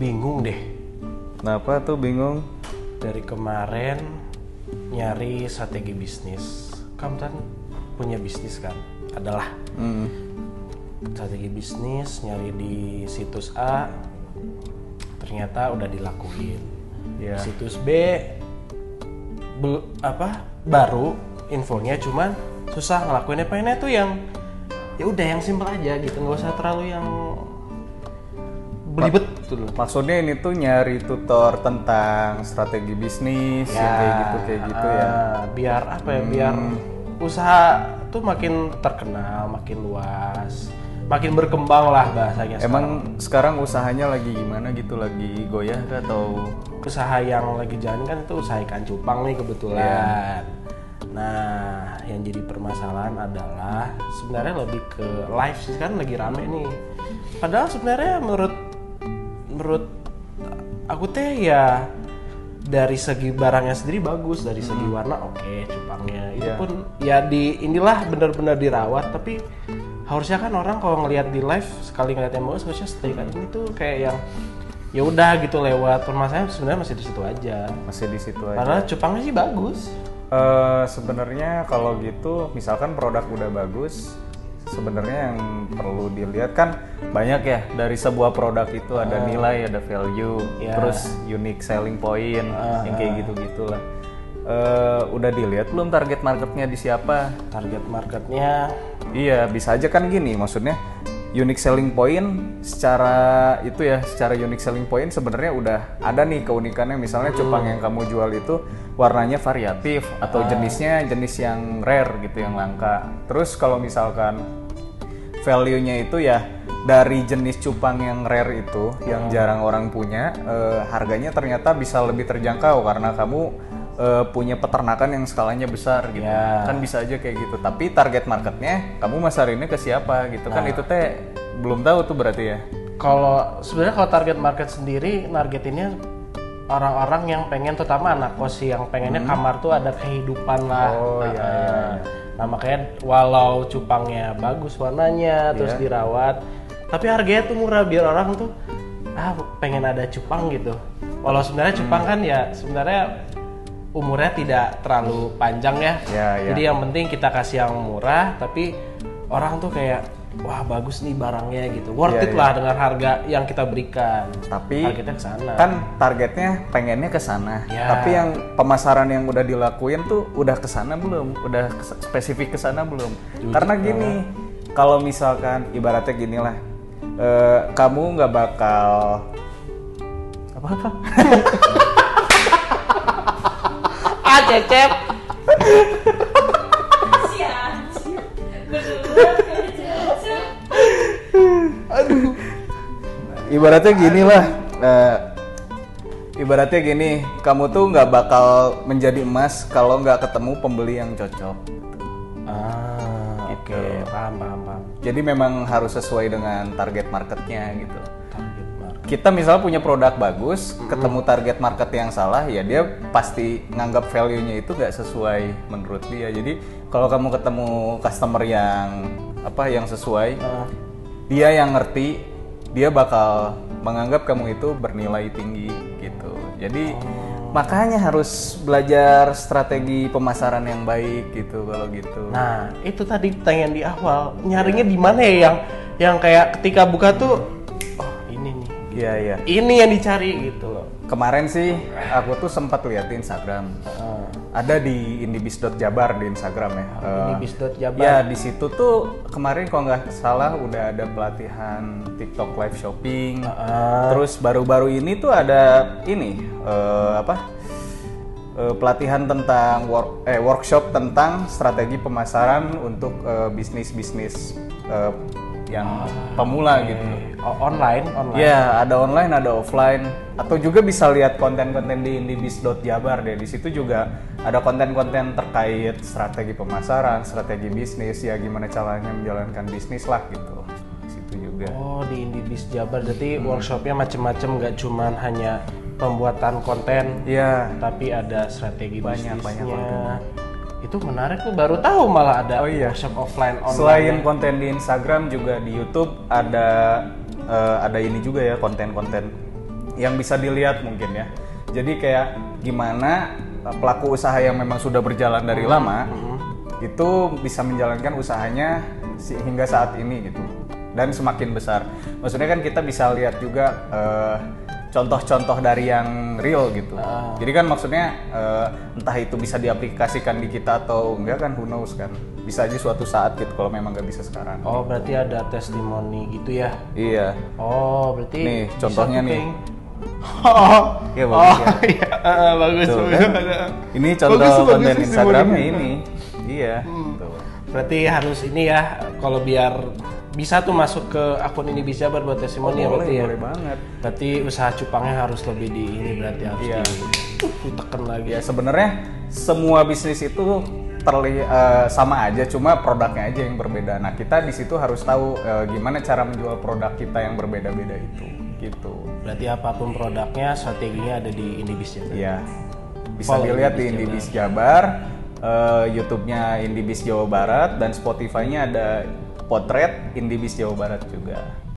bingung deh Kenapa tuh bingung? dari kemarin nyari strategi bisnis. Kamu kan punya bisnis kan? Adalah Hmm. strategi bisnis nyari di situs A ternyata udah dilakuin. Di situs B bel- apa baru infonya cuman susah ngelakuinnya pengennya tuh yang ya udah yang simple aja gitu nggak usah terlalu yang belibet gitu loh. Maksudnya ini tuh nyari tutor tentang strategi bisnis yang kayak gitu kayak gitu ya. Hmm. ah, biar apa ya biar usaha tuh makin terkenal makin luas makin berkembang lah bahasanya Emang sekarang usahanya lagi gimana gitu? Lagi goyah kah atau usaha yang lagi jalan kan itu usaha ikan cupang nih kebetulan. Nah, yang jadi permasalahan adalah sebenarnya lebih ke live sih kan lagi rame nih. Padahal sebenarnya menurut menurut aku teh ya dari segi barangnya sendiri bagus, dari segi warna oke cupangnya. Itu Iya. pun ya di inilah benar-benar dirawat tapi harusnya kan orang kalau ngelihat di live sekali ngeliat yang bagus harusnya stay kan ini tuh kayak yang ya udah gitu lewat permasalahan sebenarnya masih di situ aja masih di situ aja? padahal cupangnya sih bagus Eh, sebenarnya kalau gitu, misalkan produk udah bagus, sebenarnya yang perlu dilihat kan banyak ya dari sebuah produk itu ada nilai, ada value, Ya. terus unique selling point, yang kayak gitu gitulah. Eh, udah dilihat belum target marketnya di siapa? target marketnya Iya, bisa aja kan gini, maksudnya unique selling point secara itu ya, secara unique selling point sebenarnya udah ada nih keunikannya. Misalnya cupang yang kamu jual itu warnanya variatif atau jenisnya jenis yang rare gitu yang langka. Terus kalau misalkan value-nya itu ya dari jenis cupang yang rare itu yang jarang orang punya, eh, harganya ternyata bisa lebih terjangkau karena kamu eh, punya peternakan yang skalanya besar gitu. Ya. kan bisa aja kayak gitu. Tapi target marketnya kamu masarinnya ke siapa gitu. Kan itu teh belum tahu tuh berarti ya. Kalau sebenarnya kalau target market sendiri targetinnya orang-orang yang pengen terutama anak kos yang pengennya kamar tuh ada kehidupan lah. Hmm. Oh, iya, Nah, iya, iya. Nah makanya walau cupangnya bagus warnanya terus Iya. dirawat tapi harganya tuh murah biar orang tuh ah pengen ada cupang gitu walau sebenarnya cupang Hmm. kan ya sebenarnya umurnya tidak terlalu panjang ya Ya, ya. jadi yang penting kita kasih yang murah tapi orang tuh kayak wah bagus nih barangnya gitu. Worth Ya, it ya. lah dengan harga yang kita berikan. Tapi targetnya ke sana. kan targetnya pengennya ke sana. Ya. tapi yang pemasaran yang udah dilakuin tuh udah ke sana belum? Udah spesifik ke sana belum? Karena gini kalau misalkan ibaratnya gini lah eh, kamu nggak bakal apa apa? Ah cecep ibaratnya gini lah eh, ibaratnya gini kamu tuh nggak bakal menjadi emas kalau nggak ketemu pembeli yang cocok. Ah Gitu. oke paham paham paham. Jadi memang harus sesuai dengan target marketnya gitu. Target market. Kita misalnya punya produk bagus ketemu target market yang salah ya dia pasti nganggap value-nya itu nggak sesuai menurut dia. Jadi kalau kamu ketemu customer yang apa yang sesuai Ah, dia yang ngerti dia bakal menganggap kamu itu bernilai tinggi gitu. Jadi makanya harus belajar strategi pemasaran yang baik gitu kalau gitu. Nah itu tadi pertanyaan di awal. Nyarinya di mana ya yang yang kayak ketika buka tuh oh ini nih. Iya iya. Ini yang dicari gitu. loh kemarin sih aku tuh sempat lihat di Instagram Ah, ada di indibis.jabar di Instagram ya. Eh, ini bis.jabar Ya di situ tuh kemarin kalau nggak salah udah ada pelatihan TikTok live shopping. Ah. Terus baru-baru ini tuh ada ini eh, apa eh, pelatihan tentang work, eh, workshop tentang strategi pemasaran untuk bisnis-bisnis eh, yang pemula gitu. Online online Ya, ada online, ada offline, atau juga bisa lihat konten-konten di indibis.jabar deh. Di situ juga ada konten-konten terkait strategi pemasaran, strategi bisnis, ya gimana caranya menjalankan bisnis lah gitu. Di situ juga. Oh di Indibis Jabar, jadi workshopnya macem-macem nggak cuman hanya pembuatan konten, Iya. tapi ada strategi Banyak, banyak bisnisnya. Itu menarik tuh, baru tahu malah ada Oh iya. workshop offline online. Selain konten di Instagram juga di YouTube ada eh, ada ini juga ya konten-konten yang bisa dilihat mungkin ya. Jadi kayak gimana uh, pelaku usaha yang memang sudah berjalan dari lama itu bisa menjalankan usahanya hingga saat ini gitu dan semakin besar. Maksudnya kan kita bisa lihat juga uh, contoh-contoh dari yang real gitu. Jadi kan maksudnya uh, entah itu bisa diaplikasikan di kita atau enggak kan who knows kan. Bisa aja suatu saat gitu kalau memang nggak bisa sekarang. Oh, berarti ada testimoni gitu ya. Iya. Oh, berarti Nih, contohnya nih. Oh, Iya, bagus ya. iya, eh, bagus, Tuh, bagus. kan? Ini contoh Bagus, bagus konten sih Instagramnya ini. Iya. Tuh. Berarti harus ini ya, kalau biar bisa tuh masuk ke akun ini bisa buat testimoni ya boleh, berarti ya. boleh banget. Berarti usaha cupangnya harus lebih di ini berarti harus Iya. di ditekan lagi. Ya sebenarnya semua bisnis itu terli eh, sama aja, cuma produknya aja yang berbeda. Nah kita di situ harus tahu eh, gimana cara menjual produk kita yang berbeda-beda itu, gitu. Berarti apa pun produknya, strateginya ada di Indibis ya. Iya. Bisa Follow dilihat di Indibis Indibis Jabar, eh, YouTube-nya Indibis Jawa Barat dan Spotify-nya ada potret Indibis Jawa Barat juga.